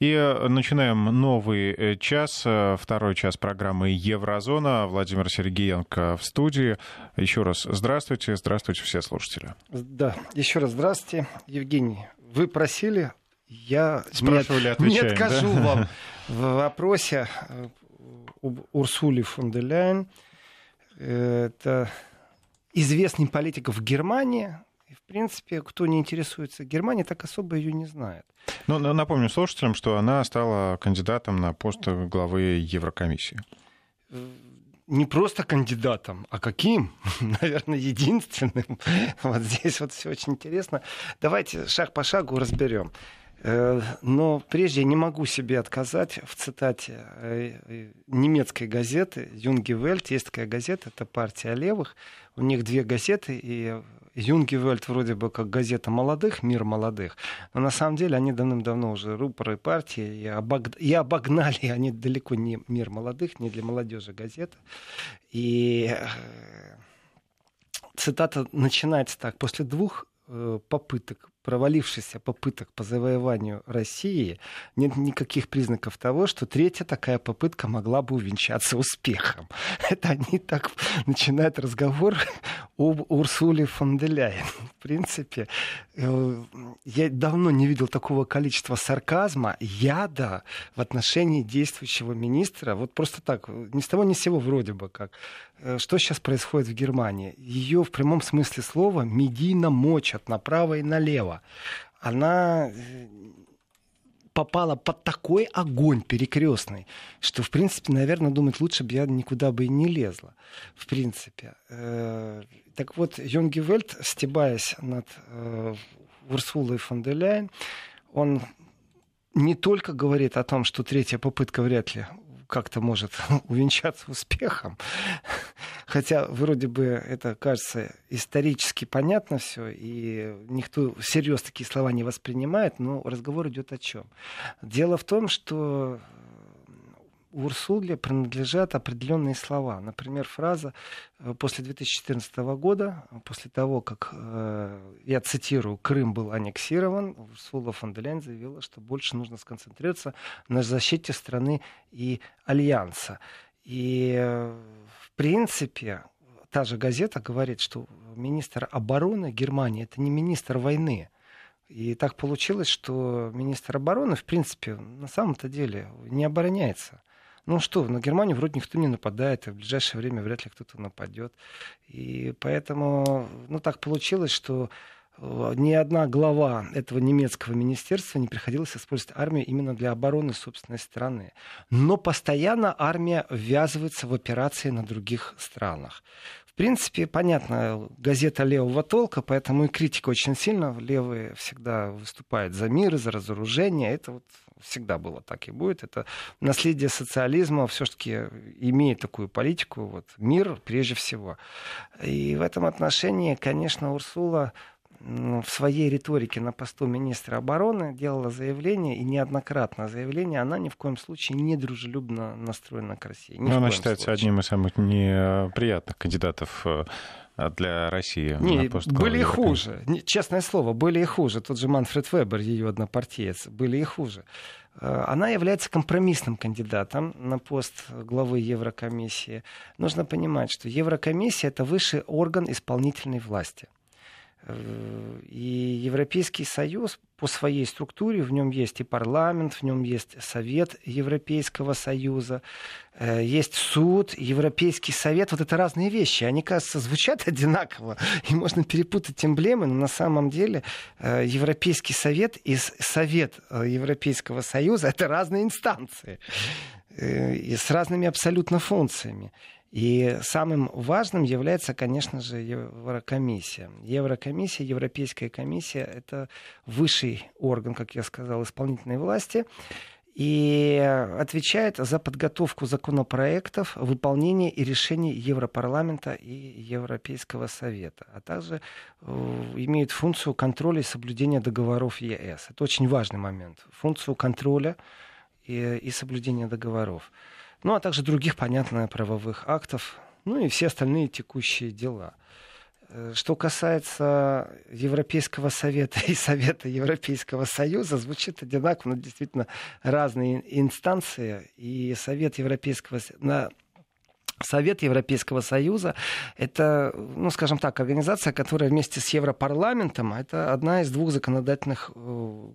И э, начинаем новый э, час, э, второй час программы «Еврозона». Владимир Сергеенко в студии. Еще раз здравствуйте, здравствуйте все слушатели. Да, еще раз здравствуйте. Евгений, вы просили, я Спрашивали, не, отвечаем, не откажу да? вам в вопросе об Урсуле фон де Ляйен. Это известный политик в Германии, и, в принципе, кто не интересуется Германией, так особо ее не знает. Ну, напомню слушателям, что она стала кандидатом на пост главы Еврокомиссии. Не просто кандидатом, а каким? Наверное, единственным. Вот здесь вот все очень интересно. Давайте шаг по шагу разберем. Но прежде не могу себе отказать в цитате немецкой газеты «Юнги Вельт». Есть такая газета, это партия левых. У них две газеты, и Юнгевельт вроде бы как газета молодых, мир молодых, но на самом деле они давным-давно уже рупоры партии, и, обог... и обогнали они далеко не мир молодых, не для молодежи газета. И цитата начинается так. После двух попыток провалившихся попыток по завоеванию России нет никаких признаков того, что третья такая попытка могла бы увенчаться успехом. Это они так начинают разговор об Урсуле фон де Ляйен. В принципе, я давно не видел такого количества сарказма, яда в отношении действующего министра. Вот просто так, ни с того ни с сего вроде бы как. Что сейчас происходит в Германии? Ее в прямом смысле слова медийно мочат направо и налево она попала под такой огонь перекрестный, что, в принципе, наверное, думать лучше бы я никуда бы и не лезла. В принципе. Так вот, Йонги Вельт, стебаясь над Урсулой фон де Ляйен, он не только говорит о том, что третья попытка вряд ли как-то может увенчаться успехом. Хотя вроде бы это кажется исторически понятно все, и никто всерьез такие слова не воспринимает, но разговор идет о чем? Дело в том, что Урсуле принадлежат определенные слова. Например, фраза после 2014 года, после того, как, я цитирую, Крым был аннексирован, Урсула фон де Ляйен заявила, что больше нужно сконцентрироваться на защите страны и альянса. И, в принципе, та же газета говорит, что министр обороны Германии это не министр войны. И так получилось, что министр обороны, в принципе, на самом-то деле не обороняется. Ну что, на Германию вроде никто не нападает, и в ближайшее время вряд ли кто-то нападет. И поэтому, ну так получилось, что ни одна глава этого немецкого министерства не приходилось использовать армию именно для обороны собственной страны. Но постоянно армия ввязывается в операции на других странах. В принципе, понятно, газета левого толка, поэтому и критика очень сильно. Левые всегда выступают за мир, за разоружение. Это вот всегда было так и будет. Это наследие социализма все-таки имеет такую политику, вот, мир прежде всего. И в этом отношении, конечно, Урсула в своей риторике на посту министра обороны делала заявление, и неоднократно заявление, она ни в коем случае не дружелюбно настроена к России. Ни Но она считается случае. одним из самых неприятных кандидатов э, для России. Не, были и хуже. Честное слово, были и хуже. Тот же Манфред Вебер, ее однопартиец, были и хуже. Э, она является компромиссным кандидатом на пост главы Еврокомиссии. Нужно понимать, что Еврокомиссия это высший орган исполнительной власти. И Европейский Союз по своей структуре, в нем есть и парламент, в нем есть Совет Европейского Союза, э, есть суд, Европейский Совет. Вот это разные вещи. Они, кажется, звучат одинаково, и можно перепутать эмблемы, но на самом деле э, Европейский Совет и Совет э, Европейского Союза — это разные инстанции и с разными абсолютно функциями. И самым важным является, конечно же, Еврокомиссия. Еврокомиссия, Европейская комиссия — это высший орган, как я сказал, исполнительной власти, и отвечает за подготовку законопроектов, выполнение и решений Европарламента и Европейского Совета, а также э, имеет функцию контроля и соблюдения договоров ЕС. Это очень важный момент. Функцию контроля и, и соблюдения договоров ну а также других, понятно, правовых актов, ну и все остальные текущие дела. Э, что касается Европейского совета и Совета Европейского Союза, звучит одинаково, но действительно разные инстанции. И Совет Европейского на Совет Европейского Союза – это, ну, скажем так, организация, которая вместе с Европарламентом, это одна из двух законодательных э,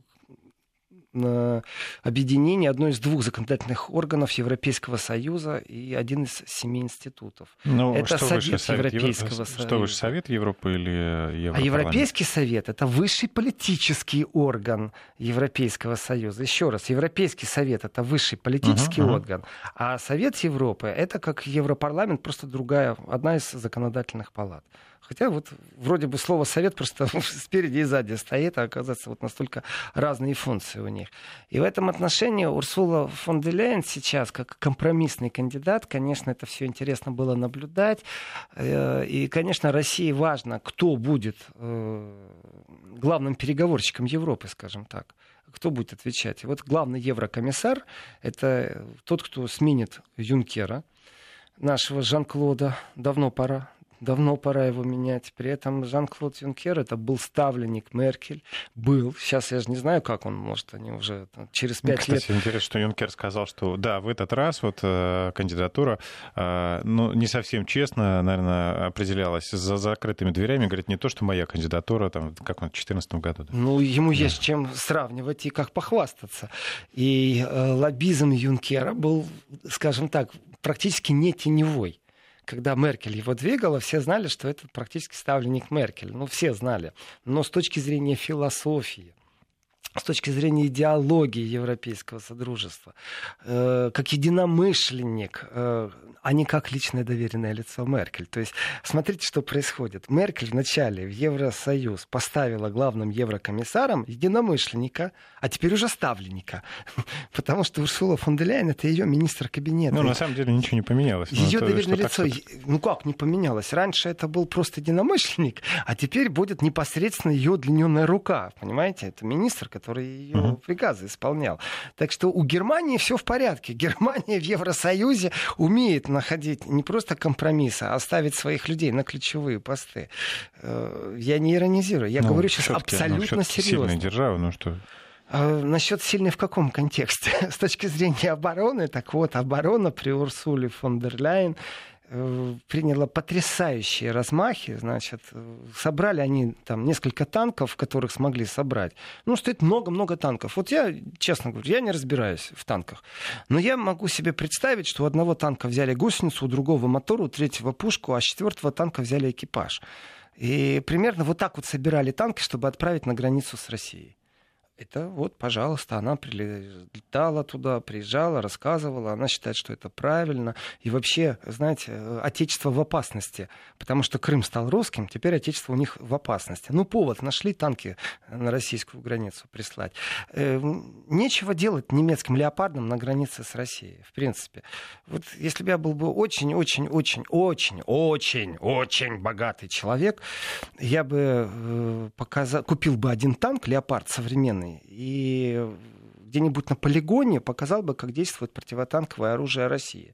объединение, одно из двух законодательных органов Европейского Союза и один из семи институтов. Ну, это что Совет Совет Европейского Евро... Союза. Что выше, Совет Европы или Европарламент? А Европейский Совет — это высший политический орган Европейского Союза. Еще раз, Европейский Совет — это высший политический uh-huh, орган, uh-huh. а Совет Европы — это как Европарламент, просто другая, одна из законодательных палат. Хотя вот вроде бы слово «совет» просто спереди и сзади стоит, а оказывается вот настолько разные функции у них. И в этом отношении Урсула фон де Лейн сейчас, как компромиссный кандидат, конечно, это все интересно было наблюдать. Э, и, конечно, России важно, кто будет э, главным переговорщиком Европы, скажем так кто будет отвечать. Вот главный еврокомиссар — это тот, кто сменит Юнкера, нашего Жан-Клода. Давно пора давно пора его менять. При этом Жан-Клод Юнкер это был ставленник Меркель, был. Сейчас я же не знаю, как он, может, они уже там, через ну, пять лет... Кстати, интересно, что Юнкер сказал, что да, в этот раз вот э, кандидатура, э, ну, не совсем честно, наверное, определялась за закрытыми дверями. Говорит, не то, что моя кандидатура, там, как он, в 2014 году. Да? Ну, ему да. есть чем сравнивать и как похвастаться. И э, лоббизм Юнкера был, скажем так, практически не теневой когда Меркель его двигала, все знали, что это практически ставленник Меркель. Ну, все знали. Но с точки зрения философии, с точки зрения идеологии Европейского Содружества, э, как единомышленник, э, а не как личное доверенное лицо Меркель. То есть смотрите, что происходит. Меркель вначале в Евросоюз поставила главным еврокомиссаром единомышленника, а теперь уже ставленника. Потому что Урсула фон де Ляйен — это ее министр кабинета. Ну, на самом деле ничего не поменялось. Ее доверенное лицо, ну как не поменялось? Раньше это был просто единомышленник, а теперь будет непосредственно ее удлиненная рука. Понимаете? Это министр, который который ее угу. приказы исполнял. Так что у Германии все в порядке. Германия в Евросоюзе умеет находить не просто компромиссы, а ставить своих людей на ключевые посты. Э, я не иронизирую. Я ну, говорю сейчас ну, абсолютно ну, серьезно. Сильная держава, ну что... А насчет сильной в каком контексте? С точки зрения обороны, так вот, оборона при Урсуле фон дер Ляйен Э, приняла потрясающие размахи. Значит, собрали они там несколько танков, которых смогли собрать. Ну, стоит много-много танков. Вот я, честно говорю, я не разбираюсь в танках. Но я могу себе представить, что у одного танка взяли гусеницу, у другого мотор, у третьего пушку, а с четвертого танка взяли экипаж. И примерно вот так вот собирали танки, чтобы отправить на границу с Россией. Это вот, пожалуйста, она прилетала туда, приезжала, рассказывала, она считает, что это правильно. И вообще, знаете, э, Отечество в опасности, потому что Крым стал русским, теперь Отечество у них в опасности. Ну, повод, нашли танки на российскую границу прислать. Э, нечего делать немецким леопардом на границе с Россией, в принципе. Вот если бы я был бы очень-очень-очень-очень-очень богатый человек, я бы э, показал, купил бы один танк, леопард современный, военный и где-нибудь на полигоне показал бы, как действует противотанковое оружие России.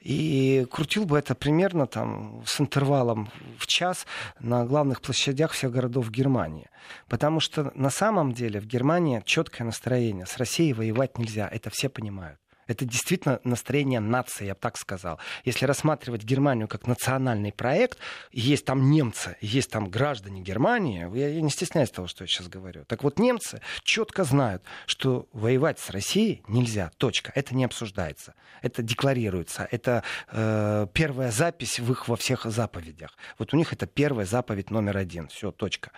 И крутил бы это примерно там с интервалом в час на главных площадях всех городов Германии. Потому что на самом деле в Германии четкое настроение. С Россией воевать нельзя. Это все понимают. Это действительно настроение нации, я бы так сказал. Если рассматривать Германию как национальный проект, есть там немцы, есть там граждане Германии, я, я не стесняюсь того, что я сейчас говорю. Так вот, немцы четко знают, что воевать с Россией нельзя. Точка. Это не обсуждается. Это декларируется. Это э, первая запись в их во всех заповедях. Вот у них это первая заповедь номер один. Все, точка.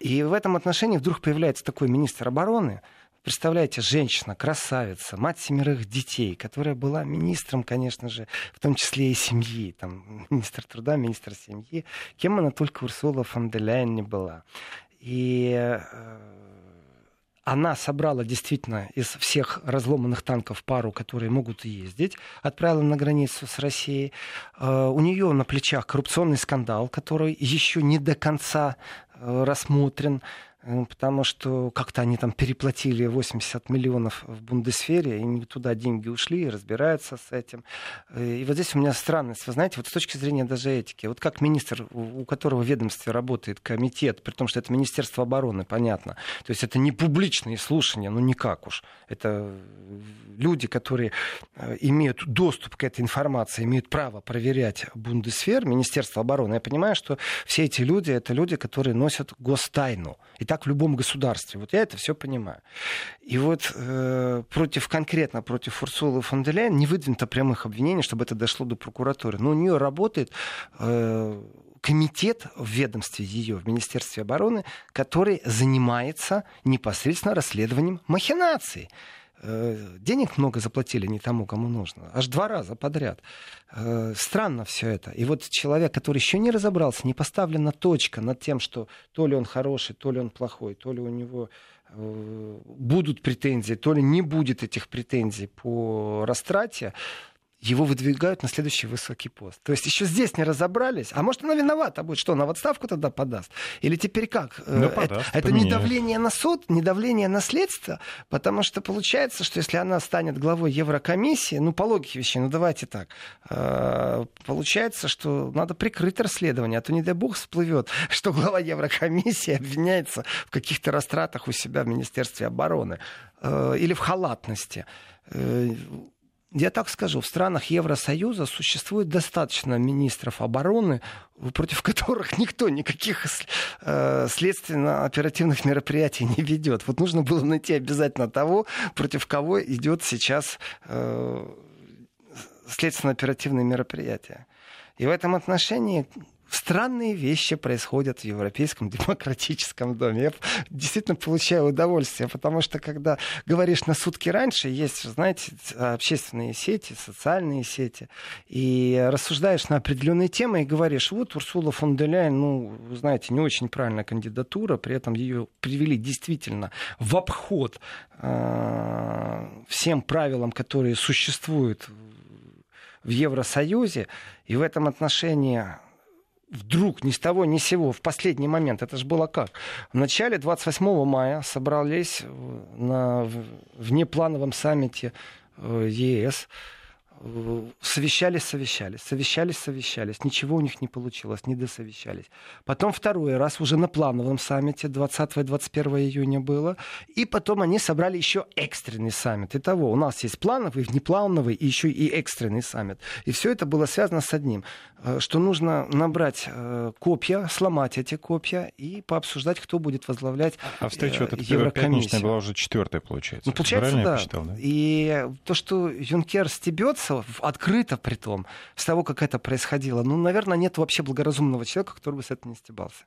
И в этом отношении вдруг появляется такой министр обороны, Представляете, женщина, красавица, мать семерых детей, которая была министром, конечно же, в том числе и семьи, там, министр труда, министр семьи, кем она только Урсула фон не была. И э, она собрала действительно из всех разломанных танков пару, которые могут ездить, отправила на границу с Россией. Э, у нее на плечах коррупционный скандал, который еще не до конца э, рассмотрен. Потому что как-то они там переплатили 80 миллионов в Бундесфере, и не туда деньги ушли, и разбираются с этим. И вот здесь у меня странность, вы знаете, вот с точки зрения даже этики, вот как министр, у которого в ведомстве работает комитет, при том, что это Министерство обороны, понятно, то есть это не публичные слушания, ну никак уж, это люди, которые э, имеют доступ к этой информации, имеют право проверять Бундесфер, Министерство обороны. Я понимаю, что все эти люди, это люди, которые носят гостайну. И так в любом государстве. Вот я это все понимаю. И вот э, против, конкретно против Урсулы фон де Ляйен не выдвинуто прямых обвинений, чтобы это дошло до прокуратуры. Но у нее работает э, комитет в ведомстве ее, в Министерстве обороны, который занимается непосредственно расследованием махинаций. Э, денег много заплатили не тому, кому нужно. Аж два раза подряд. Э, странно все это. И вот человек, который еще не разобрался, не поставлена точка над тем, что то ли он хороший, то ли он плохой, то ли у него э, будут претензии, то ли не будет этих претензий по растрате, его выдвигают на следующий высокий пост. То есть еще здесь не разобрались. А может, она виновата будет? Что, на отставку тогда подаст? Или теперь как? Ну, э, подаст, это поменяет. не давление на суд, не давление на следствие, потому что получается, что если она станет главой Еврокомиссии, ну, по логике вещей, ну, давайте так, э, получается, что надо прикрыть расследование, а то, не дай бог, всплывет, что глава Еврокомиссии обвиняется в каких-то растратах у себя в Министерстве обороны э, или в халатности я так скажу, в странах Евросоюза существует достаточно министров обороны, против которых никто никаких э, следственно-оперативных мероприятий не ведет. Вот нужно было найти обязательно того, против кого идет сейчас э, следственно-оперативные мероприятия. И в этом отношении странные вещи происходят в Европейском демократическом доме. Я действительно получаю удовольствие, потому что когда говоришь на сутки раньше, есть, знаете, общественные сети, социальные сети, и рассуждаешь на определенные темы и говоришь, вот Урсула фон де Ляйен, ну, знаете, не очень правильная кандидатура, при этом ее привели действительно в обход э, всем правилам, которые существуют в Евросоюзе, и в этом отношении вдруг ни с того ни с сего в последний момент, это же было как? В начале 28 мая собрались на внеплановом саммите э, ЕС совещались, совещались, совещались, совещались. Ничего у них не получилось, не досовещались. Потом второй раз уже на плановом саммите 20 и 21 июня было. И потом они собрали еще экстренный саммит. Итого, у нас есть плановый, внеплановый и еще и экстренный саммит. И все это было связано с одним, э, что нужно набрать э, копья, сломать эти копья и пообсуждать, кто будет возглавлять А встреча вот эта пятничная была уже четвертая, получается. Ну, получается, да. Посчитал, да. И то, что Юнкер стебется, боялся, открыто при том, с того, как это происходило. Ну, наверное, нет вообще благоразумного человека, который бы с этого не стебался.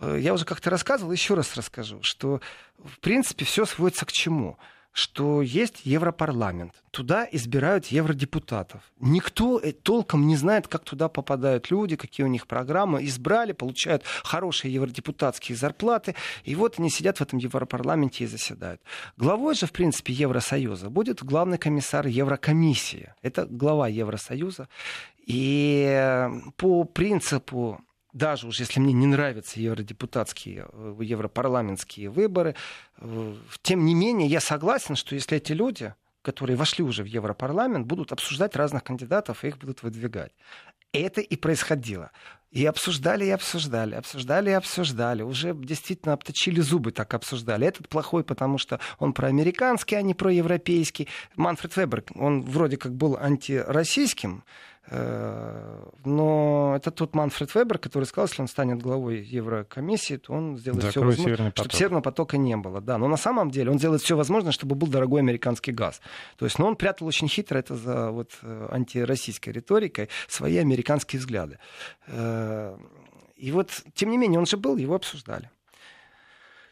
Э, я уже как-то рассказывал, еще раз расскажу, что, в принципе, все сводится к чему – что есть Европарламент. Туда избирают евродепутатов. Никто э, толком не знает, как туда попадают люди, какие у них программы. Избрали, получают хорошие евродепутатские зарплаты. И вот они сидят в этом Европарламенте и заседают. Главой же, в принципе, Евросоюза будет главный комиссар Еврокомиссии. Это глава Евросоюза. И э, по принципу даже уж если мне не нравятся евродепутатские, э, европарламентские выборы, э, тем не менее я согласен, что если эти люди, которые вошли уже в Европарламент, будут обсуждать разных кандидатов и их будут выдвигать. Это и происходило. И обсуждали, и обсуждали, обсуждали и обсуждали. Уже действительно обточили зубы, так обсуждали. Этот плохой, потому что он проамериканский, а не проевропейский. Манфред Вебер, он вроде как был антироссийским, но это тот Манфред Вебер, который сказал, если он станет главой Еврокомиссии, то он сделает все возможное, чтобы Северного потока не было. Да, но на самом деле он делает все возможное, чтобы был дорогой американский газ. То есть, но он прятал очень хитро это за вот, э, антироссийской риторикой свои американские взгляды. Э, и вот, тем не менее, он же был, его обсуждали.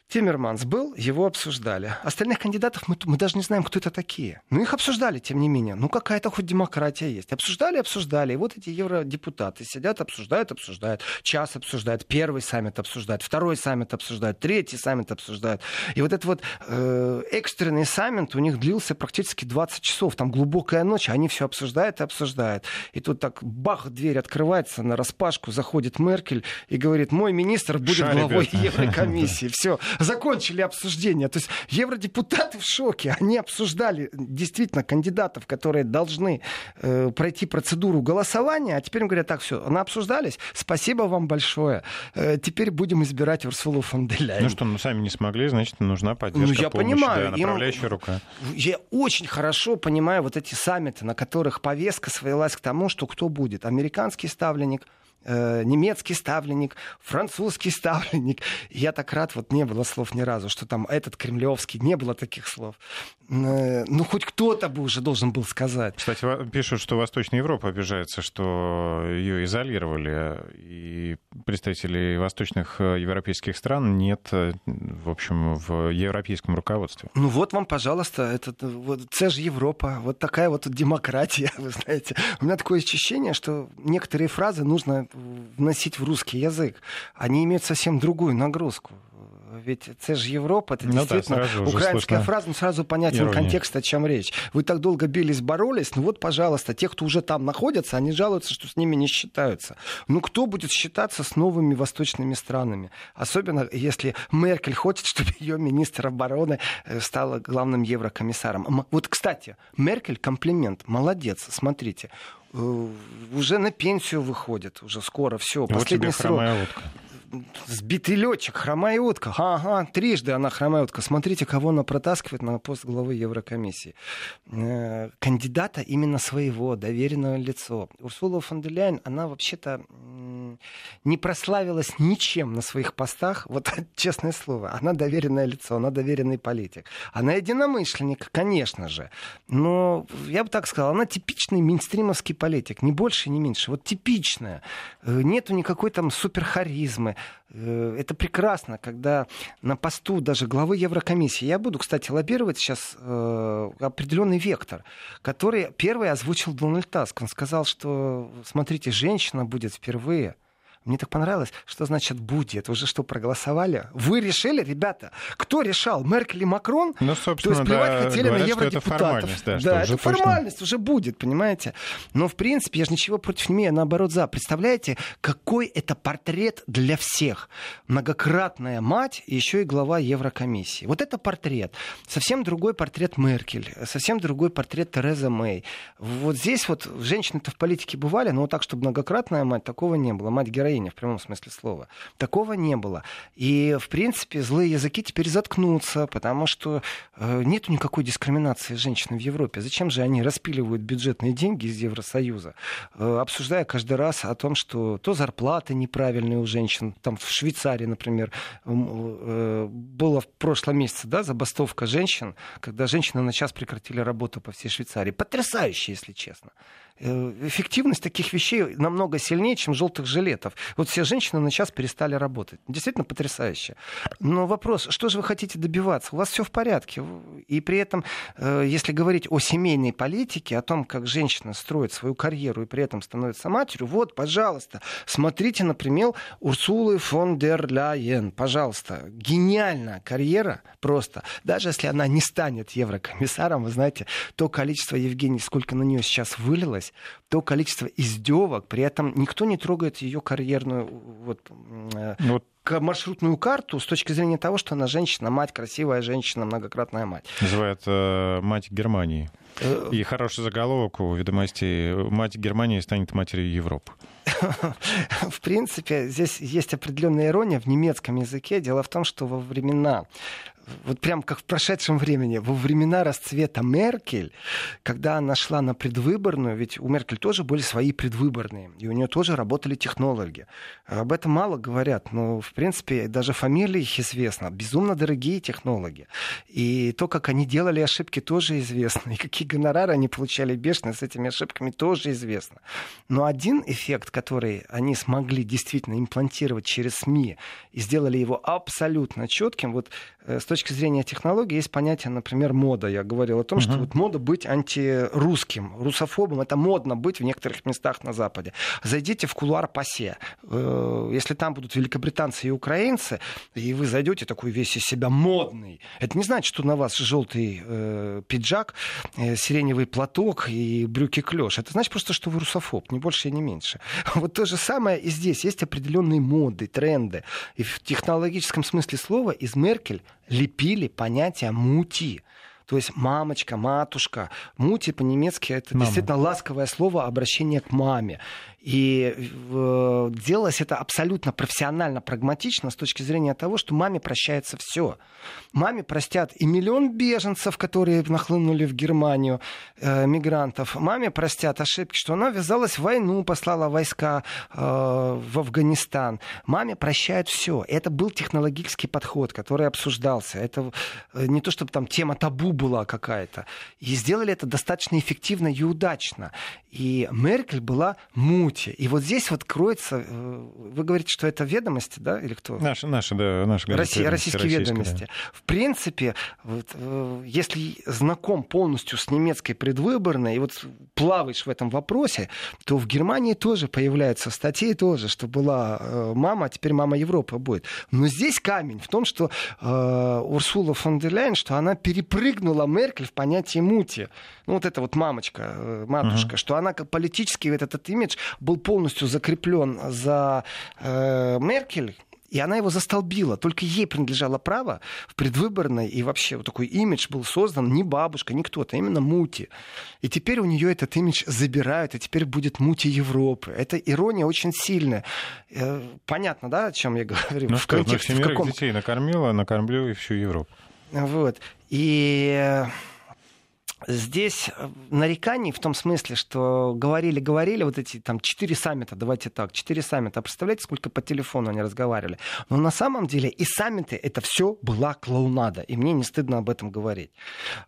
Тиммерманс был, его обсуждали. Остальных кандидатов мы, мы даже не знаем, кто это такие. Но их обсуждали, тем не менее. Ну, какая-то хоть демократия есть. Обсуждали, обсуждали. И вот эти евродепутаты сидят, обсуждают, обсуждают. Час обсуждают, первый саммит обсуждают, второй саммит обсуждают, третий саммит обсуждают. И вот этот вот э, экстренный саммит у них длился практически 20 часов. Там глубокая ночь, они все обсуждают и обсуждают. И тут так бах, дверь открывается на распашку, заходит Меркель и говорит, мой министр будет Ша, главой Еврокомиссии. Все, закончили обсуждение. То есть евродепутаты в шоке. Они обсуждали действительно кандидатов, которые должны э, пройти процедуру голосования, а теперь им говорят, так, все, она обсуждались, спасибо вам большое. Э, теперь будем избирать Урсулу фон де. Ну что, ну сами не смогли, значит, нужна поддержка, Ну, я помощь, понимаю, да, им- направляющая рука. Я очень хорошо понимаю вот эти саммиты, на которых повестка свелась к тому, что кто будет. Американский ставленник, э, немецкий ставленник, французский ставленник. Я так рад, вот не было слов ни разу, что там этот кремлевский, не было таких слов. Э, ну, хоть кто-то бы уже должен был сказать. Кстати, пишут, что Восточная Европа обижается, что ее изолировали, и представителей восточных э, европейских стран нет, э, в общем, в европейском руководстве. Ну вот вам, пожалуйста, это, вот, це же Европа, вот такая вот демократия, вы знаете. У меня такое ощущение, что некоторые фразы нужно вносить в русский язык. Они имеют совсем другую нагрузку. Ведь це же Европа, это Ну да, действительно уже украинская фраза, ну сразу понятен ирония. контекст, о чем речь. Вы так долго бились, боролись, ну вот, пожалуйста, те, кто уже там находятся, они жалуются, что с ними не считаются. Ну кто будет считаться с новыми восточными странами? Особенно если Меркель хочет, чтобы ее министр обороны э, стала главным еврокомиссаром. Вот, кстати, Меркель комплимент, молодец, смотрите. Э, Уже на пенсию выходит, уже скоро все. Вот тебе Последний срок хромая утка. Сбитый летчик, хромая утка. Ага, трижды она хромая утка. Смотрите, кого она протаскивает на пост главы Еврокомиссии. Э, Кандидата именно своего, доверенное лицо. Урсула фон де Ляйен, она вообще-то не прославилась ничем на своих постах. Вот честное слово, она доверенное лицо, она доверенный политик. Она единомышленник, конечно же. Но я бы так сказал, она типичный мейнстримовский политик. Ни больше, ни меньше. Вот типичная. Э, Нету никакой там суперхаризмы. Э, Это прекрасно, когда на посту даже главы Еврокомиссии, я буду, кстати, лоббировать сейчас э, определенный вектор, который первый озвучил Дональд Таск. Он сказал, что, смотрите, женщина будет впервые. Мне так понравилось, что значит будет. Уже что, проголосовали? Вы решили, ребята? Кто решал? Меркель и Макрон? Ну, То собственно, есть плевать да, хотели говорят, на это евродепутатов. формальность, да, да уже это точно- формальность уже будет, понимаете? Но, в принципе, я же ничего против не имею, наоборот, за. Представляете, какой это портрет для всех? Многократная мать, и еще и глава Еврокомиссии. Вот это портрет. Совсем другой портрет Меркель, совсем другой портрет Тереза Мэй. Вот здесь вот женщины-то в политике бывали, но вот так, чтобы многократная мать, такого не было. Мать-героиня в прямом смысле слова. Такого не было. И, в принципе, злые языки теперь заткнутся, потому что э, нету никакой дискриминации женщин в Европе. Зачем же они распиливают бюджетные деньги из Евросоюза, э, обсуждая каждый раз о том, что то зарплаты неправильные у женщин, там в Швейцарии, например, э, было в прошлом месяце, да, забастовка женщин, когда женщины на час прекратили работу по всей Швейцарии. Потрясающе, если честно. Э, Эффективность таких вещей намного сильнее, чем желтых жилетов. Вот все женщины на час перестали работать. Действительно потрясающе. Но вопрос, что же вы хотите добиваться? У вас все в порядке. И при этом, э, если говорить о семейной политике, о том, как женщина строит свою карьеру и при этом становится матерью, вот, пожалуйста, смотрите, например, Урсулы фон дер Ляйен. Пожалуйста, гениальная карьера просто. Даже если она не станет еврокомиссаром, вы знаете, то количество Евгений, сколько на нее сейчас вылилось, то количество издевок, при этом никто не трогает ее карьерную вот, э, Ну, вот к- маршрутную карту с точки зрения того, что она женщина, мать, красивая женщина, многократная мать. называют э, мать Германии. Э, И хороший заголовок у ведомостей «Мать Германии станет матерью Европы». В принципе, здесь есть определенная ирония в немецком языке. Дело в том, что во времена вот прям как в прошедшем времени, во времена расцвета Меркель, когда она шла на предвыборную, ведь у Меркель тоже были свои предвыборные, и у нее тоже работали технологи. Об этом мало говорят, но, в принципе, даже фамилии их известна. Безумно дорогие технологи. И то, как они делали ошибки, тоже известно. И какие гонорары они получали бешеные с этими ошибками, тоже известно. Но один эффект, который они смогли действительно имплантировать через СМИ и сделали его абсолютно четким, вот э, с точки точки зрения технологий есть понятие, например, мода. Я говорил о том, uh-huh. что вот мода быть антирусским, русофобом. Это модно быть в некоторых местах на Западе. Зайдите в кулуар ПАСЕ. Э, если там будут великобританцы и украинцы, и вы зайдете такой весь из себя модный, это не значит, что на вас желтый э, пиджак, э, сиреневый платок и брюки клеш. Это значит просто, что вы русофоб, не больше и не меньше. Вот то же самое и здесь. Есть определенные моды, тренды. И в технологическом смысле слова из Меркель лепили понятие мути. То есть мамочка, матушка. Мути по-немецки это Мама. действительно ласковое слово обращение к маме. И э, делалось это абсолютно профессионально, прагматично с точки зрения того, что маме прощается все. Маме простят и миллион беженцев, которые нахлынули в Германию, э, мигрантов. Маме простят ошибки, что она ввязалась в войну, послала войска э, в Афганистан. Маме прощают все. Это был технологический подход, который обсуждался. Это э, не то, чтобы там тема табу была какая-то. И сделали это достаточно эффективно и удачно. И Меркель была мути. И вот здесь вот кроется... Э, вы говорите, что это ведомости, да? Или кто? Наши, наши да, наши Россия, российские ведомости. Да. В принципе, вот, э, если знаком полностью с немецкой предвыборной, и вот плаваешь в этом вопросе, то в Германии тоже появляются статьи тоже, что была э, мама, а теперь мама Европы будет. Но здесь камень в том, что э, Урсула фон дер Ляйен, что она перепрыгнула Меркель в понятие мути. Ну вот это вот мамочка, матушка, uh-huh. что она политически, этот, этот имидж был полностью закреплен за э, Меркель, и она его застолбила. Только ей принадлежало право в предвыборной, и вообще вот такой имидж был создан не бабушка, не кто-то, а именно Мути. И теперь у нее этот имидж забирают, и теперь будет Мути Европы. Это ирония очень сильная. Э, понятно, да, о чем я говорю? Ну в что, контексте, в каком... детей накормила, накормлю и всю Европу. Вот. И Здесь э, нареканий в том смысле, что говорили-говорили, вот эти там четыре саммита, давайте так, четыре саммита, представляете, сколько по телефону они разговаривали. Но на самом деле и саммиты это все была клоунада, и мне не стыдно об этом говорить.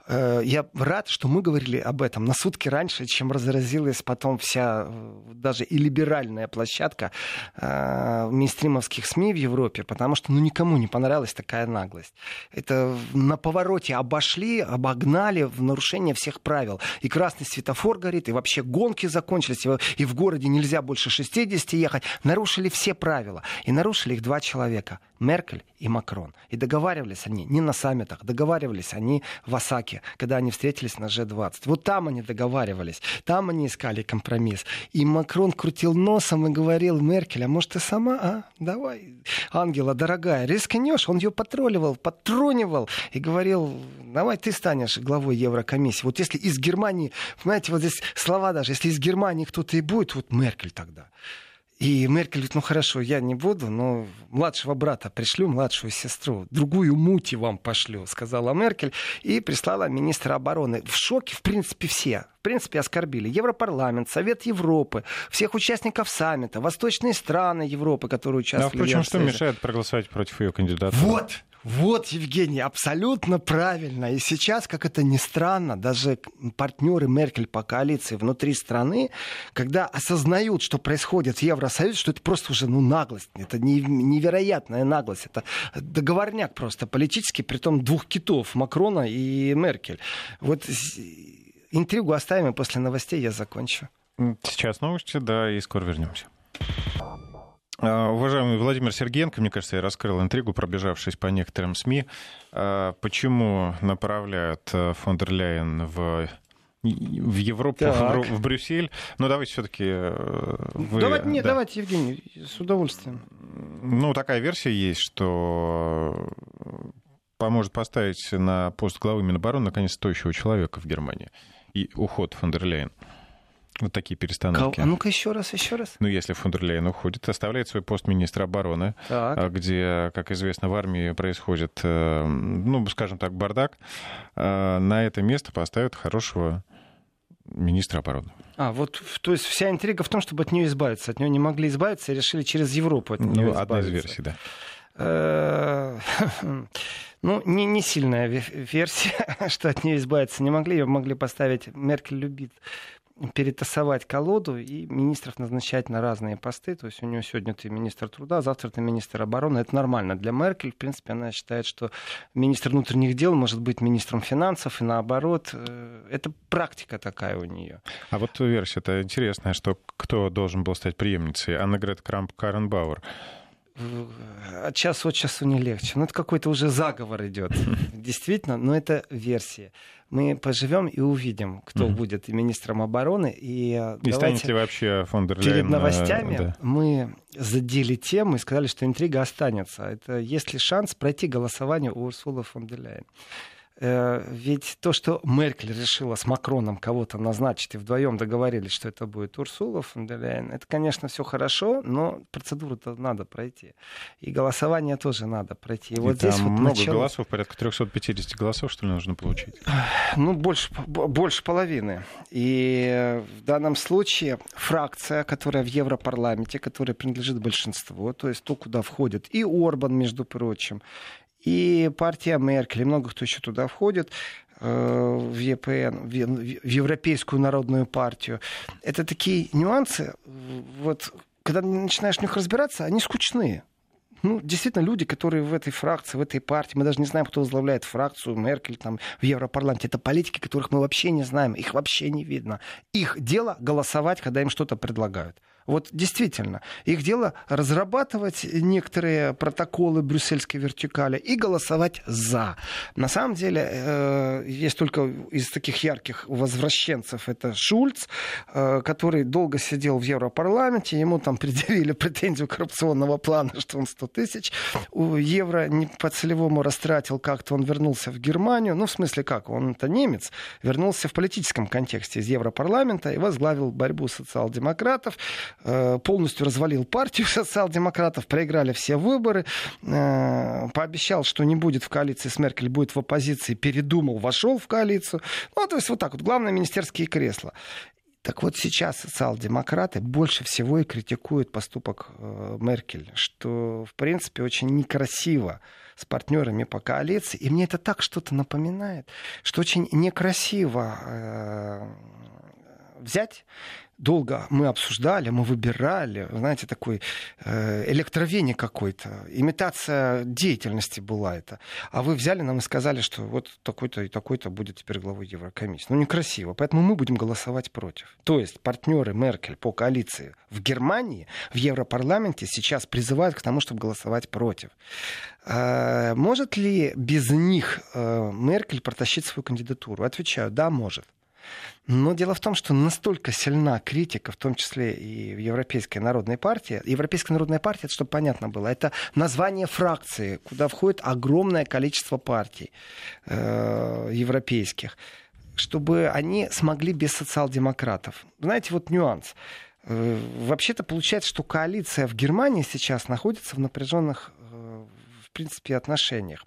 Э, я рад, что мы говорили об этом на сутки раньше, чем разразилась потом вся э, даже и либеральная площадка мейнстримовских СМИ в Европе, потому что ну никому не понравилась такая наглость. Это на повороте обошли, обогнали в нарушение нарушение всех правил. И красный светофор горит, и вообще гонки закончились, и в городе нельзя больше 60 ехать. Нарушили все правила. И нарушили их два человека. Меркель и Макрон. И договаривались они не на саммитах, договаривались они в Осаке, когда они встретились на G20. Вот там они договаривались, там они искали компромисс. И Макрон крутил носом и говорил, Меркель, а может ты сама, а? Давай, ангела дорогая, рискнешь? Он ее патрулировал, патронивал и говорил, давай ты станешь главой Еврокомиссии. Вот если из Германии, понимаете, вот здесь слова даже, если из Германии кто-то и будет, вот Меркель тогда. И Меркель говорит, ну хорошо, я не буду, но младшего брата пришлю, младшую сестру, другую мути вам пошлю, сказала Меркель, и прислала министра обороны. В шоке, в принципе, все. В принципе, оскорбили Европарламент, Совет Европы, всех участников саммита, восточные страны Европы, которые участвовали. Ну, а впрочем, что мешает проголосовать против ее кандидатуры? Вот, вот, Евгений, абсолютно правильно. И сейчас, как это ни странно, даже партнеры Меркель по коалиции внутри страны, когда осознают, что происходит в Евросоюзе, что это просто уже ну, наглость, это невероятная наглость, это договорняк просто политический, при том двух китов, Макрона и Меркель. Вот интригу оставим, и после новостей я закончу. Сейчас новости, да, и скоро вернемся. А, уважаемый Владимир Сергеенко, мне кажется, я раскрыл интригу, пробежавшись по некоторым СМИ. А, почему направляют э, фон дер Ляйен в в Европу, так. в, Брюссель. Но давайте все-таки э, вы... Давайте, нет, да. давайте, Евгений, с удовольствием. Ну, такая версия есть, что поможет поставить на пост главы Минобороны, наконец, стоящего человека в Германии. И уход фон дер Ляйен. Вот такие перестановки. А ну-ка еще раз, еще раз. Ну, если фон дер Лейн уходит, оставляет свой пост министра обороны, так. А, где, как известно, в армии происходит, э, ну, скажем так, бардак. А, на это место поставят хорошего министра обороны. А, вот, то есть вся интрига в том, чтобы от нее избавиться. От нее не могли избавиться и решили через Европу от нее ну, избавиться. Одна из версий, да. Э, ну, не, не сильная версия, что от нее избавиться не могли. Ее могли поставить. Меркель любит перетасовать колоду и министров назначать на разные посты. То есть у нее сегодня ты министр труда, завтра ты министр обороны. Это нормально для Меркель. В принципе, она считает, что министр внутренних дел может быть министром финансов и наоборот. Э, это практика такая у нее. А вот версия-то интересная, что кто должен был стать преемницей? Аннегрет Крамп-Каренбауэр от часу от часу не легче. Ну, это какой-то уже заговор идет. Действительно, но это версия. Мы поживем и увидим, кто mm-hmm. будет и министром обороны. И, э, и станет ли вообще фон дер Перед новостями да. мы задели тему и сказали, что интрига останется. Это есть ли шанс пройти голосование у Урсулы фон дер Ляйен. Э, ведь то, что Меркель решила с Макроном кого-то назначить, и вдвоем договорились, что это будет Урсула фон дер Ляйен, это, конечно, все хорошо, но процедуру-то надо пройти. И голосование тоже надо пройти. И, и вот здесь много начало... голосов, порядка 350 голосов, что ли, нужно получить? Ну, больше, больше половины. И в данном случае фракция, которая в Европарламенте, которая принадлежит большинству, то есть то, куда входит и Орбан, между прочим, и партия Меркель, и много кто еще туда входит, э, в ЕПН, в Европейскую народную партию. Это такие нюансы, вот, когда начинаешь в них разбираться, они скучные. Ну, действительно, люди, которые в этой фракции, в этой партии, мы даже не знаем, кто возглавляет фракцию, Меркель там в Европарламенте, это политики, которых мы вообще не знаем, их вообще не видно. Их дело голосовать, когда им что-то предлагают. Вот действительно, их дело разрабатывать некоторые протоколы брюссельской вертикали и голосовать за. На самом деле, э, есть только из таких ярких возвращенцев. Это Шульц, э, который долго сидел в Европарламенте, ему там предъявили претензию коррупционного плана, что он 100 тысяч евро не по целевому растратил, как-то он вернулся в Германию, ну, в смысле как, он-то немец, вернулся в политическом контексте из Европарламента и возглавил борьбу социал-демократов, полностью развалил партию социал-демократов, проиграли все выборы, э, пообещал, что не будет в коалиции с Меркель, будет в оппозиции, передумал, вошел в коалицию. Ну, то есть вот так вот, главное, министерские кресла. Так вот сейчас социал-демократы больше всего и критикуют поступок э, Меркель, что, в принципе, очень некрасиво с партнерами по коалиции. И мне это так что-то напоминает, что очень некрасиво взять долго мы обсуждали, мы выбирали, знаете, такой э, электровене какой-то, имитация деятельности была это. А вы взяли нам и сказали, что вот такой-то и такой-то будет теперь главой Еврокомиссии. Ну, некрасиво. Поэтому мы будем голосовать против. То есть партнеры Меркель по коалиции в Германии, в Европарламенте сейчас призывают к тому, чтобы голосовать против. Э, может ли без них э, Меркель протащить свою кандидатуру? Отвечаю, да, может. Но дело в том, что настолько сильна критика, в том числе и в Европейской народной партии. Европейская народная партия, это чтобы понятно было, это название фракции, куда входит огромное количество партий э, европейских, чтобы они смогли без социал-демократов. Знаете, вот нюанс. Э, вообще-то получается, что коалиция в Германии сейчас находится в напряженных э, в принципе, отношениях.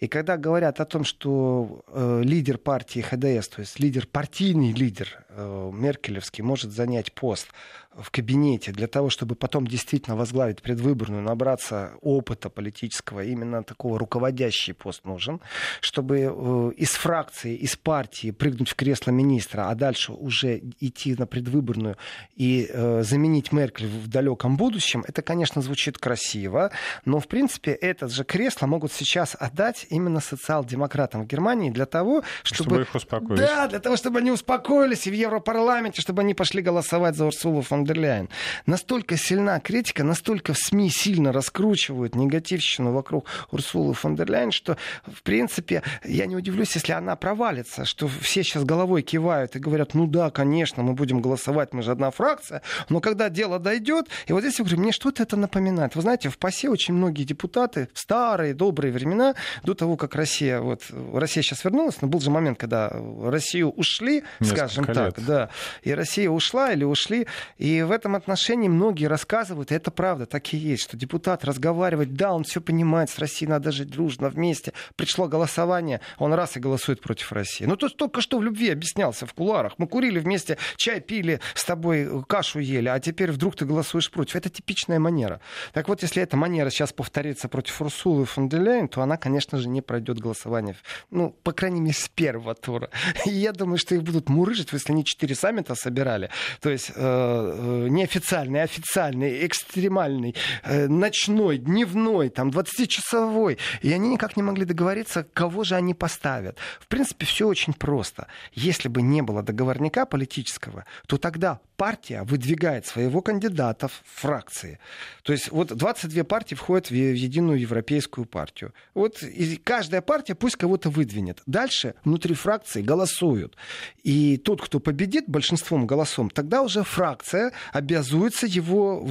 И когда говорят о том, что э, лидер партии ХДС, то есть лидер, партийный лидер э, Меркелевский может занять пост в кабинете для того, чтобы потом действительно возглавить предвыборную, набраться опыта политического, именно такого руководящий пост нужен, чтобы э, из фракции, из партии прыгнуть в кресло министра, а дальше уже идти на предвыборную и э, заменить Меркель в далеком будущем, это, конечно, звучит красиво, но, в принципе, это же кресло могут сейчас отдать именно социал-демократам в Германии для того, чтобы... Чтобы их успокоить. Да, для того, чтобы они успокоились и в Европарламенте, чтобы они пошли голосовать за Урсулу фон дер Ляйен. Настолько сильна критика, настолько в СМИ сильно раскручивают негативщину вокруг Урсулы фон дер Ляйен, что, в принципе, я не удивлюсь, если она провалится, что все сейчас головой кивают и говорят, ну да, конечно, мы будем голосовать, мы же одна фракция, но когда дело дойдет, и вот здесь я говорю, мне что-то это напоминает. Вы знаете, в ПАСЕ очень многие депутаты в старые добрые времена, до того, как Россия, вот, Россия сейчас вернулась, но был же момент, когда Россию ушли, Несколько скажем лет. так, да, и Россия ушла или ушли, и в этом отношении многие рассказывают, и это правда, так и есть, что депутат разговаривает, да, он все понимает, с Россией надо жить дружно вместе, пришло голосование, он раз и голосует против России. Ну, то только что в любви объяснялся в куларах, мы курили вместе, чай пили, с тобой кашу ели, а теперь вдруг ты голосуешь против. Это типичная манера. Так вот, если эта манера сейчас повторится против Урсулы фон де Лейн, то она, конечно же, не пройдет голосование. Ну, по крайней мере, с первого тура. И я думаю, что их будут мурыжить, если они четыре саммита собирали. То есть э, э неофициальный, официальный, экстремальный, э, ночной, дневной, там, 20-часовой. И они никак не могли договориться, кого же они поставят. В принципе, все очень просто. Если бы не было договорника политического, то тогда партия выдвигает своего кандидата в фракции. То есть вот 22 партии входят в единую европейскую партию. Вот и каждая партия пусть кого-то выдвинет. Дальше внутри фракции голосуют. И тот, кто победит большинством голосом, тогда уже фракция обязуется его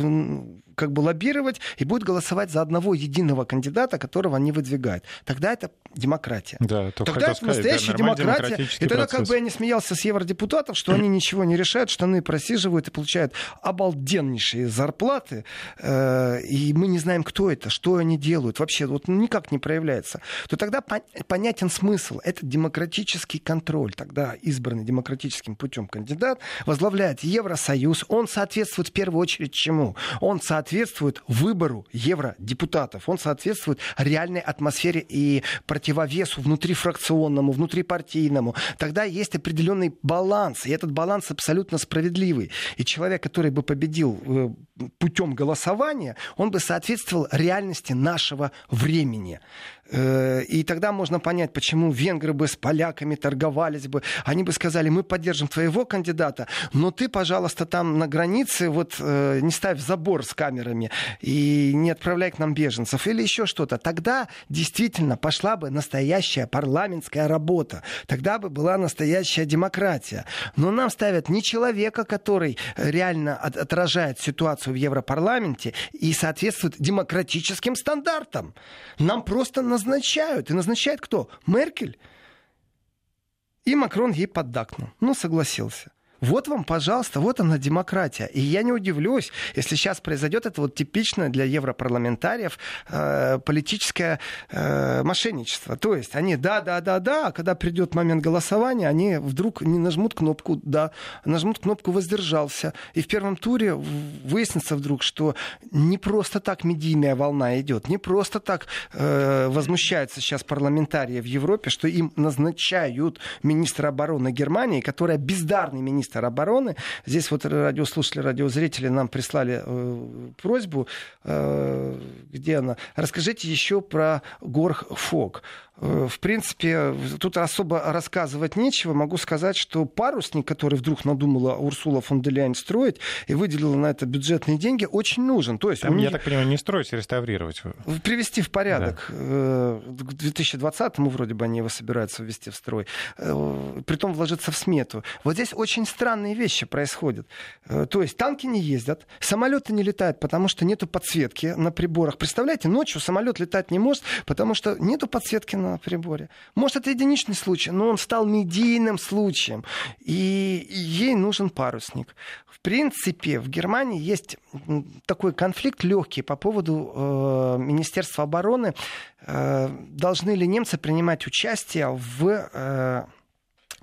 как бы лоббировать и будет голосовать за одного единого кандидата, которого они выдвигают. Тогда это демократия. Да, тогда это сказать, настоящая да, демократия. И тогда процесс. как бы я не смеялся с евродепутатов, что они ничего не решают, штаны просиживают и получают обалденнейшие зарплаты, э, и мы не знаем, кто это, что они делают, вообще вот никак не проявляется, то тогда понятен смысл. Это демократический контроль. Тогда избранный демократическим путем кандидат возглавляет Евросоюз. Он соответствует в первую очередь чему? Он соответствует соответствует выбору евродепутатов, он соответствует реальной атмосфере и противовесу внутрифракционному, внутрипартийному. Тогда есть определенный баланс, и этот баланс абсолютно справедливый. И человек, который бы победил э, путем голосования, он бы соответствовал реальности нашего времени. Э, и тогда можно понять, почему венгры бы с поляками торговались бы. Они бы сказали, мы поддержим твоего кандидата, но ты, пожалуйста, там на границе вот э, не ставь забор с камерами и не отправляй к нам беженцев или еще что-то. Тогда действительно пошла бы настоящая парламентская работа. Тогда бы была настоящая демократия. Но нам ставят не человека, который реально отражает ситуацию в Европарламенте и соответствует демократическим стандартам. Нам просто назначают. И назначает кто? Меркель. И Макрон ей поддакнул. Ну, согласился. Вот вам, пожалуйста, вот она демократия. И я не удивлюсь, если сейчас произойдет это вот типичное для европарламентариев э, политическое э, мошенничество. То есть они да, да, да, да, а когда придет момент голосования, они вдруг не нажмут кнопку да, нажмут кнопку воздержался. И в первом туре выяснится вдруг, что не просто так медийная волна идет, не просто так э, возмущаются сейчас парламентарии в Европе, что им назначают министра обороны Германии, которая бездарный министр министр обороны. Здесь вот радиослушатели, радиозрители нам прислали э, просьбу, э, где она? Расскажите еще про Горх Фок. Э, в принципе, тут особо рассказывать нечего. Могу сказать, что парусник, который вдруг надумала Урсула фон де Ляйн строить и выделила на это бюджетные деньги, очень нужен. То есть, Там, я так понимаю, не строить, а реставрировать. Привести в порядок. Да. Э, к 2020-му вроде бы они его собираются ввести в строй. Э, притом вложиться в смету. Вот здесь очень странные вещи происходят. То есть танки не ездят, самолеты не летают, потому что нету подсветки на приборах. Представляете, ночью самолет летать не может, потому что нету подсветки на приборе. Может, это единичный случай, но он стал медийным случаем. И ей нужен парусник. В принципе, в Германии есть такой конфликт легкий по поводу э, Министерства обороны. Э, должны ли немцы принимать участие в э,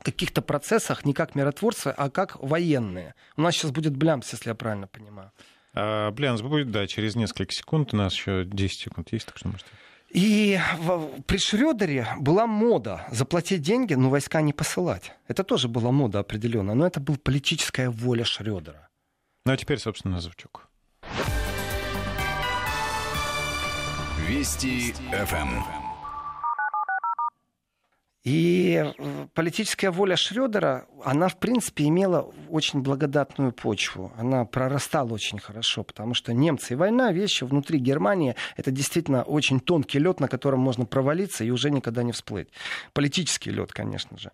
каких-то процессах не как миротворцы, а как военные? У нас сейчас будет блямс, если я правильно понимаю. А, будет, да, через несколько секунд. У нас еще 10 секунд есть, так что можете... И при Шрёдере была мода заплатить деньги, но войска не посылать. Это тоже была мода определенная, но это была политическая воля Шрёдера. Ну а теперь, собственно, звучок. Вести ФМ. И э, политическая воля Шредера, она, в принципе, имела очень благодатную почву. Она прорастала очень хорошо, потому что немцы и война, вещи внутри Германии, это действительно очень тонкий лед, на котором можно провалиться и уже никогда не всплыть. Политический лед, конечно же.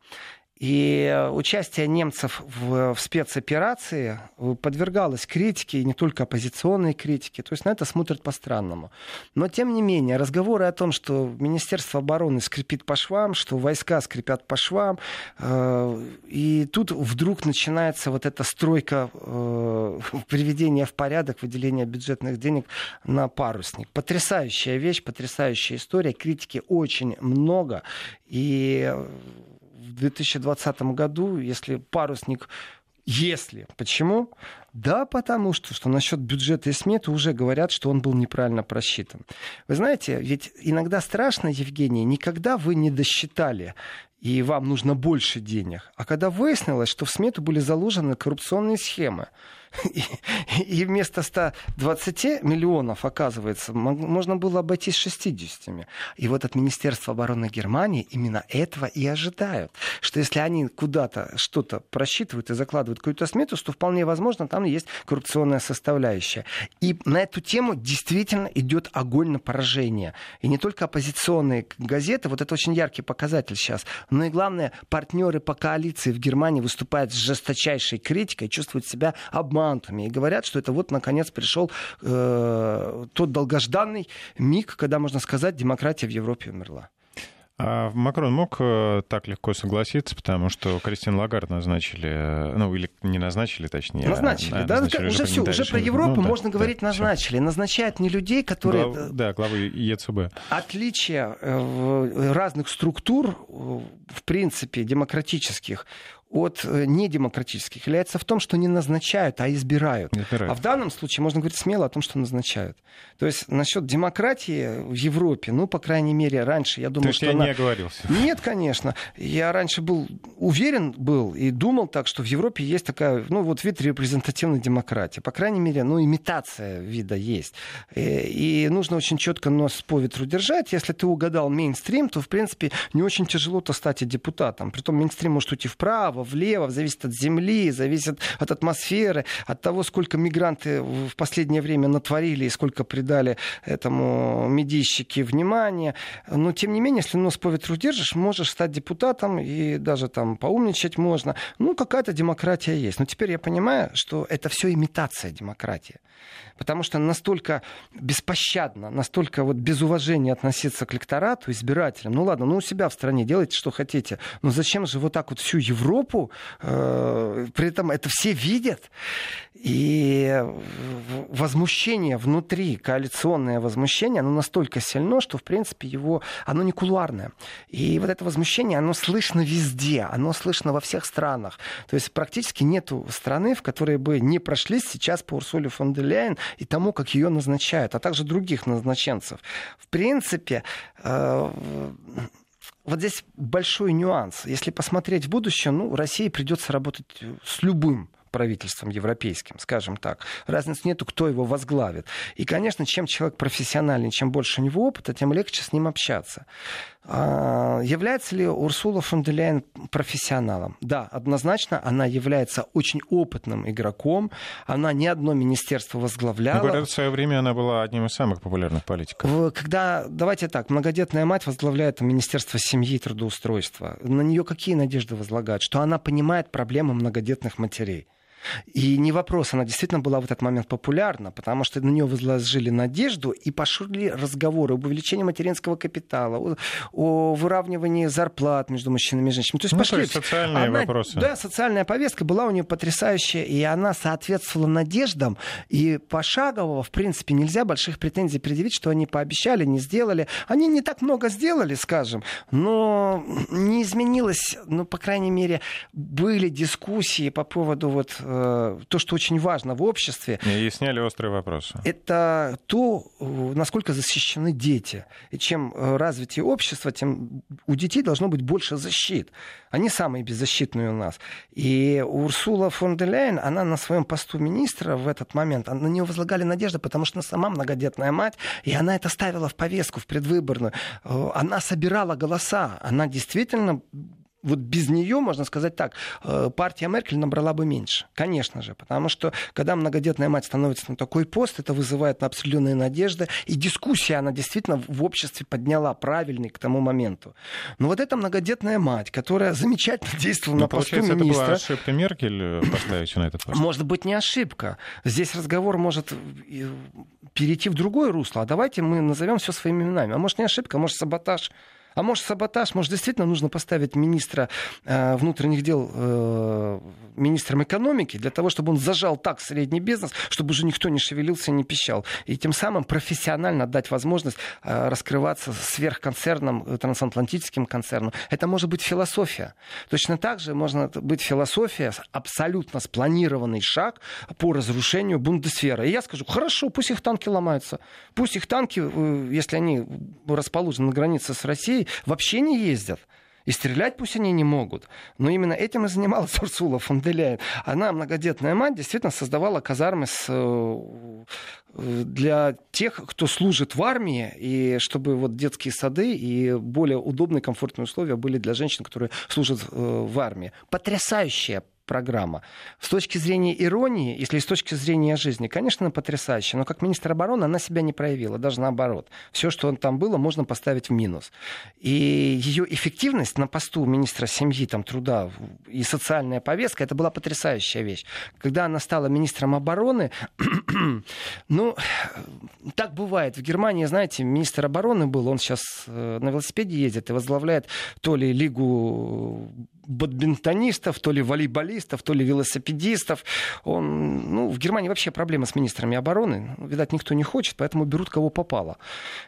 И участие немцев в, в спецоперации подвергалось критике, и не только оппозиционной критике. То есть на это смотрят по-странному. Но, тем не менее, разговоры о том, что Министерство обороны скрипит по швам, что войска скрипят по швам, э, и тут вдруг начинается вот эта стройка э, приведения в порядок, выделения бюджетных денег на парусник. Потрясающая вещь, потрясающая история. Критики очень много. И в 2020 году, если парусник Если. Почему? Да, потому что, что насчет бюджета и сметы уже говорят, что он был неправильно просчитан. Вы знаете, ведь иногда страшно, Евгений, никогда вы не досчитали и вам нужно больше денег. А когда выяснилось, что в смету были заложены коррупционные схемы, и, вместо 120 миллионов, оказывается, можно было обойтись 60. И вот от Министерства обороны Германии именно этого и ожидают. Что если они куда-то что-то просчитывают и закладывают какую-то смету, то вполне возможно там есть коррупционная составляющая. И на эту тему действительно идет огонь на поражение. И не только оппозиционные газеты, вот это очень яркий показатель сейчас, но и главное, партнеры по коалиции в Германии выступают с жесточайшей критикой, чувствуют себя обманутыми квантами. И говорят, что это вот, наконец, пришел э, тот долгожданный миг, когда, можно сказать, демократия в Европе умерла. А Макрон мог э, так легко согласиться, потому что Кристин Лагард назначили, э, ну или не назначили, точнее. Назначили, а, да, назначили уже, уже все, уже про Европу ну, можно да, говорить да, назначили. Все. Назначают не людей, которые... Глав, да, главы ЕЦБ. Отличие э, разных структур, в принципе, демократических, от э, недемократических является в том, что не назначают, а избирают. избирают. А в данном случае можно говорить смело о том, что назначают. То есть насчет демократии в Европе, ну, по крайней мере, раньше я думал, То что я она... не оговорился. Нет, конечно. Я раньше был уверен был и думал так, что в Европе есть такая, ну, вот вид репрезентативной демократии. По крайней мере, ну, имитация вида есть. И, э, и нужно очень четко нос по ветру держать. Если ты угадал мейнстрим, то, в принципе, не очень тяжело-то стать и депутатом. Притом мейнстрим может уйти вправо, вправо-влево, зависит от земли, зависит от атмосферы, от того, сколько мигранты в последнее время натворили и сколько придали этому медийщики внимания. Но, тем не менее, если нос по ветру держишь, можешь стать депутатом и даже там поумничать можно. Ну, какая-то демократия есть. Но теперь я понимаю, что это все имитация демократии. Потому что настолько беспощадно, настолько вот без уважения относиться к электорату, избирателям. Ну ладно, ну у себя в стране делайте, что хотите. Но зачем же вот так вот всю Европу, э, при этом это все видят? И возмущение внутри, коалиционное возмущение, оно настолько сильно, что, в принципе, его, оно не кулуарное. И вот это возмущение, оно слышно везде, оно слышно во всех странах. То есть практически нет страны, в которой бы не прошлись сейчас по Урсуле фон де Ляйен и тому, как ее назначают, а также других назначенцев. В принципе, э, вот здесь большой нюанс. Если посмотреть в будущее, ну, России придется работать с любым правительством европейским, скажем так. Разницы нету, кто его возглавит. И, конечно, чем человек профессиональный, чем больше у него опыта, тем легче с ним общаться. А, является ли Урсула фон де Ляйен профессионалом? Да, однозначно, она является очень опытным игроком. Она не одно министерство возглавляла. Ну, говорят, в свое время она была одним из самых популярных политиков. Когда, давайте так, многодетная мать возглавляет Министерство семьи и трудоустройства. На нее какие надежды возлагают? Что она понимает проблемы многодетных матерей. И не вопрос, она действительно была в этот момент популярна, потому что на нее возложили надежду и пошли разговоры об увеличении материнского капитала, о, о выравнивании зарплат между мужчинами и женщинами. То есть, ну, пошли... то есть социальные она, вопросы. Да, социальная повестка была у нее потрясающая, и она соответствовала надеждам. И пошагово, в принципе, нельзя больших претензий предъявить, что они пообещали, не сделали. Они не так много сделали, скажем, но не изменилось, ну, по крайней мере, были дискуссии по поводу вот Э, то, что очень важно в обществе. И сняли острые вопросы. Это то, э, насколько защищены дети. И чем э, развитие общества, тем у детей должно быть больше защит. Они самые беззащитные у нас. И Урсула фон де Ляйен, она на своем посту министра в этот момент, на нее возлагали надежды, потому что она сама многодетная мать, и она это ставила в повестку, в предвыборную. Она собирала голоса. Она действительно вот без нее, можно сказать так, э, партия Меркель набрала бы меньше. Конечно же, потому что когда многодетная мать становится на такой пост, это вызывает определенные надежды, и дискуссия она действительно в обществе подняла правильный к тому моменту. Но вот эта многодетная мать, которая замечательно действовала Но, на посту министра... это была ошибка Меркель э, поставить на этот пост? Может быть, не ошибка. Здесь разговор может э, перейти в другое русло. А давайте мы назовем все своими именами. А может, не ошибка, а может, саботаж. А может саботаж, может действительно нужно поставить министра э, внутренних дел э, министром экономики для того, чтобы он зажал так средний бизнес, чтобы уже никто не шевелился не пищал. И тем самым профессионально дать возможность э, раскрываться сверхконцерном, э, трансатлантическим концерном. Это может быть философия. Точно так же можно быть философия, абсолютно спланированный шаг по разрушению бундесфера. И я скажу, хорошо, пусть их танки ломаются. Пусть их танки, если они расположены на границе с Россией, вообще не ездят. И стрелять пусть они не могут. Но именно этим и занималась Урсула фон де. Она, многодетная мать, действительно создавала казармы с, э, для тех, кто служит в армии, и чтобы вот детские сады и более удобные, комфортные условия были для женщин, которые служат э, в армии. Потрясающая программа. С точки зрения иронии, если с точки зрения жизни, конечно, она потрясающая, но как министр обороны она себя не проявила, даже наоборот. Все, что там было, можно поставить в минус. И ее эффективность на посту министра семьи, там, труда и социальная повестка, это была потрясающая вещь. Когда она стала министром обороны, ну, так бывает. В Германии, знаете, министр обороны был, он сейчас э, на велосипеде ездит и возглавляет то ли Лигу бадминтонистов, то ли волейболистов, то ли велосипедистов. Он, ну, в Германии вообще проблема с министрами обороны. Ну, видать, никто не хочет, поэтому берут кого попало.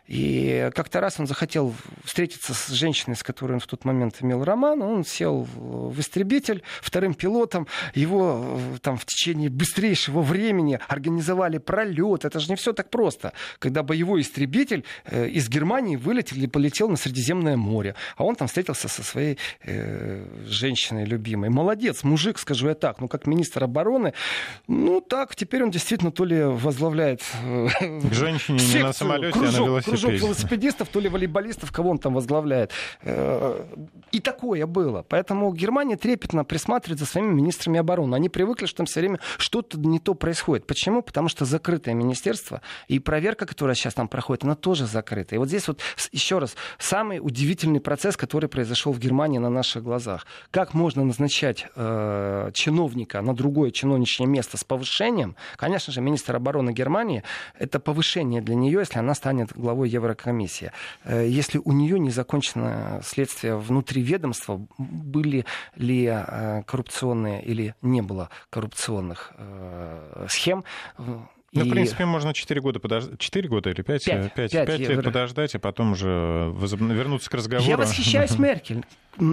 И как-то раз он захотел встретиться с женщиной, с которой он в тот момент имел роман. Он сел в истребитель вторым пилотом. Его там в течение быстрейшего времени организовали пролет. Это же не все так просто. Когда боевой истребитель э, из Германии вылетел и полетел на Средиземное море. А он там встретился со своей э, женщиной любимой. Молодец, мужик, скажу я так. Ну, как министр обороны, ну, так, теперь он действительно то ли возглавляет... Э, К женщине секцию, не на самолете, кружок, а на велосипеде. Кружок велосипедистов, то ли волейболистов, кого он там возглавляет. Э, и такое было. Поэтому Германия трепетно присматривает за своими министрами обороны. Они привыкли, что там все время что-то не то происходит. Почему? Потому что закрытое министерство и проверка, которая сейчас там проходит, она тоже закрыта. И вот здесь вот еще раз самый удивительный процесс, который произошел в Германии на наших глазах. Как можно назначать э, чиновника на другое чиновничье место с повышением? Конечно же, министр обороны Германии это повышение для нее, если она станет главой Еврокомиссии. Э, если у нее не закончено следствие внутри ведомства, были ли э, коррупционные или не было коррупционных э, схем, ну, и... в принципе, можно 4 года подождать. 4 года или 5? 5, 5, 5, 5 лет подождать, и потом уже вернуться к разговору. Я восхищаюсь Меркель.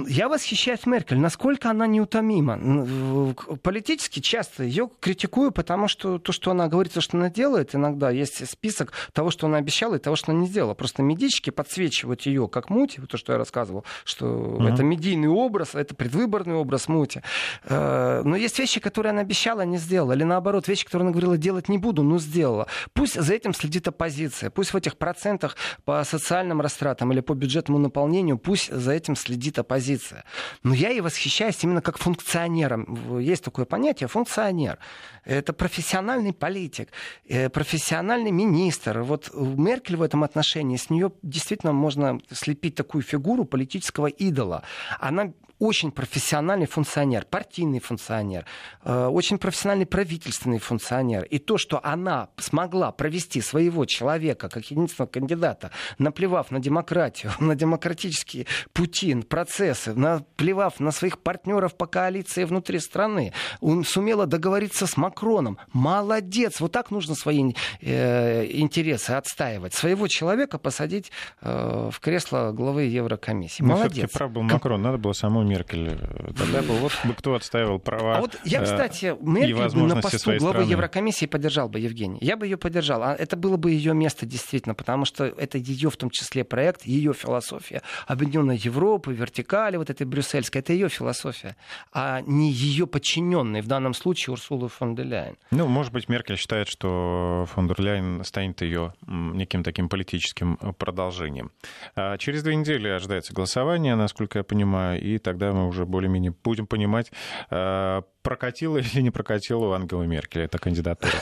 Я восхищаюсь Меркель. Насколько она неутомима. Политически часто ее критикую, потому что то, что она говорит, то, что она делает, иногда есть список того, что она обещала, и того, что она не сделала. Просто медички подсвечивают ее как муть, то, что я рассказывал, что mm-hmm. это медийный образ, это предвыборный образ мути. Э, но есть вещи, которые она обещала, не сделала. Или наоборот, вещи, которые она говорила, делать не буду, но сделала. Пусть за этим следит оппозиция. Пусть в этих процентах по социальным растратам или по бюджетному наполнению, пусть за этим следит оппозиция позиция. Но я и восхищаюсь именно как функционером. Есть такое понятие функционер. Это профессиональный политик, э, профессиональный министр. Вот Меркель в этом отношении, с нее действительно можно слепить такую фигуру политического идола. Она очень профессиональный функционер, партийный функционер, э, очень профессиональный правительственный функционер. И то, что она смогла провести своего человека как единственного кандидата, наплевав на демократию, на демократические пути, процессы, наплевав на своих партнеров по коалиции внутри страны, он сумела договориться с Макроном. Молодец! Вот так нужно свои э, интересы отстаивать. Своего человека посадить э, в кресло главы Еврокомиссии. Молодец. все прав был Макрон, надо было самому Меркель. Тогда бы вот бы кто отстаивал права. А вот я, э, кстати, Меркель на посту главы страны. Еврокомиссии поддержал бы Евгений. Я бы ее поддержал. А это было бы ее место действительно, потому что это ее в том числе проект, ее философия. Объединенная Европа, вертикали вот этой брюссельской, это ее философия, а не ее подчиненный, в данном случае Урсула фон дер Ляйен. Ну, может быть, Меркель считает, что фон дер Ляйен станет ее неким таким политическим продолжением. А через две недели ожидается голосование, насколько я понимаю, и тогда тогда мы уже более-менее будем понимать, э, прокатила или не прокатила у Ангелы Меркель эта кандидатура.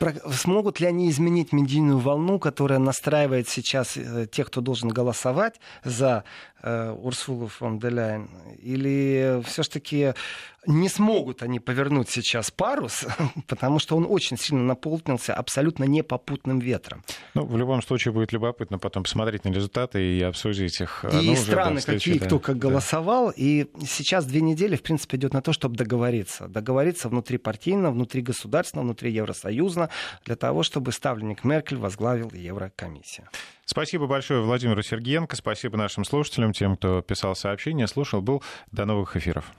Смогут ли они изменить медийную волну, которая настраивает сейчас э, тех, кто должен голосовать за э, Урсулу фон де Ляйен? Или все-таки не смогут они повернуть сейчас парус, потому что он очень сильно наполнился абсолютно непопутным ветром. Ну, в любом случае будет любопытно потом посмотреть на результаты и обсудить их. И ну, страны, уже, да, какие, да, кто как да. голосовал. И сейчас две недели, в принципе, идет на то, чтобы договориться договориться. Договориться внутрипартийно, внутри государственно, внутри Евросоюзно, для того, чтобы ставленник Меркель возглавил Еврокомиссию. Спасибо большое Владимиру Сергеенко, спасибо нашим слушателям, тем, кто писал сообщения, слушал, был. До новых эфиров.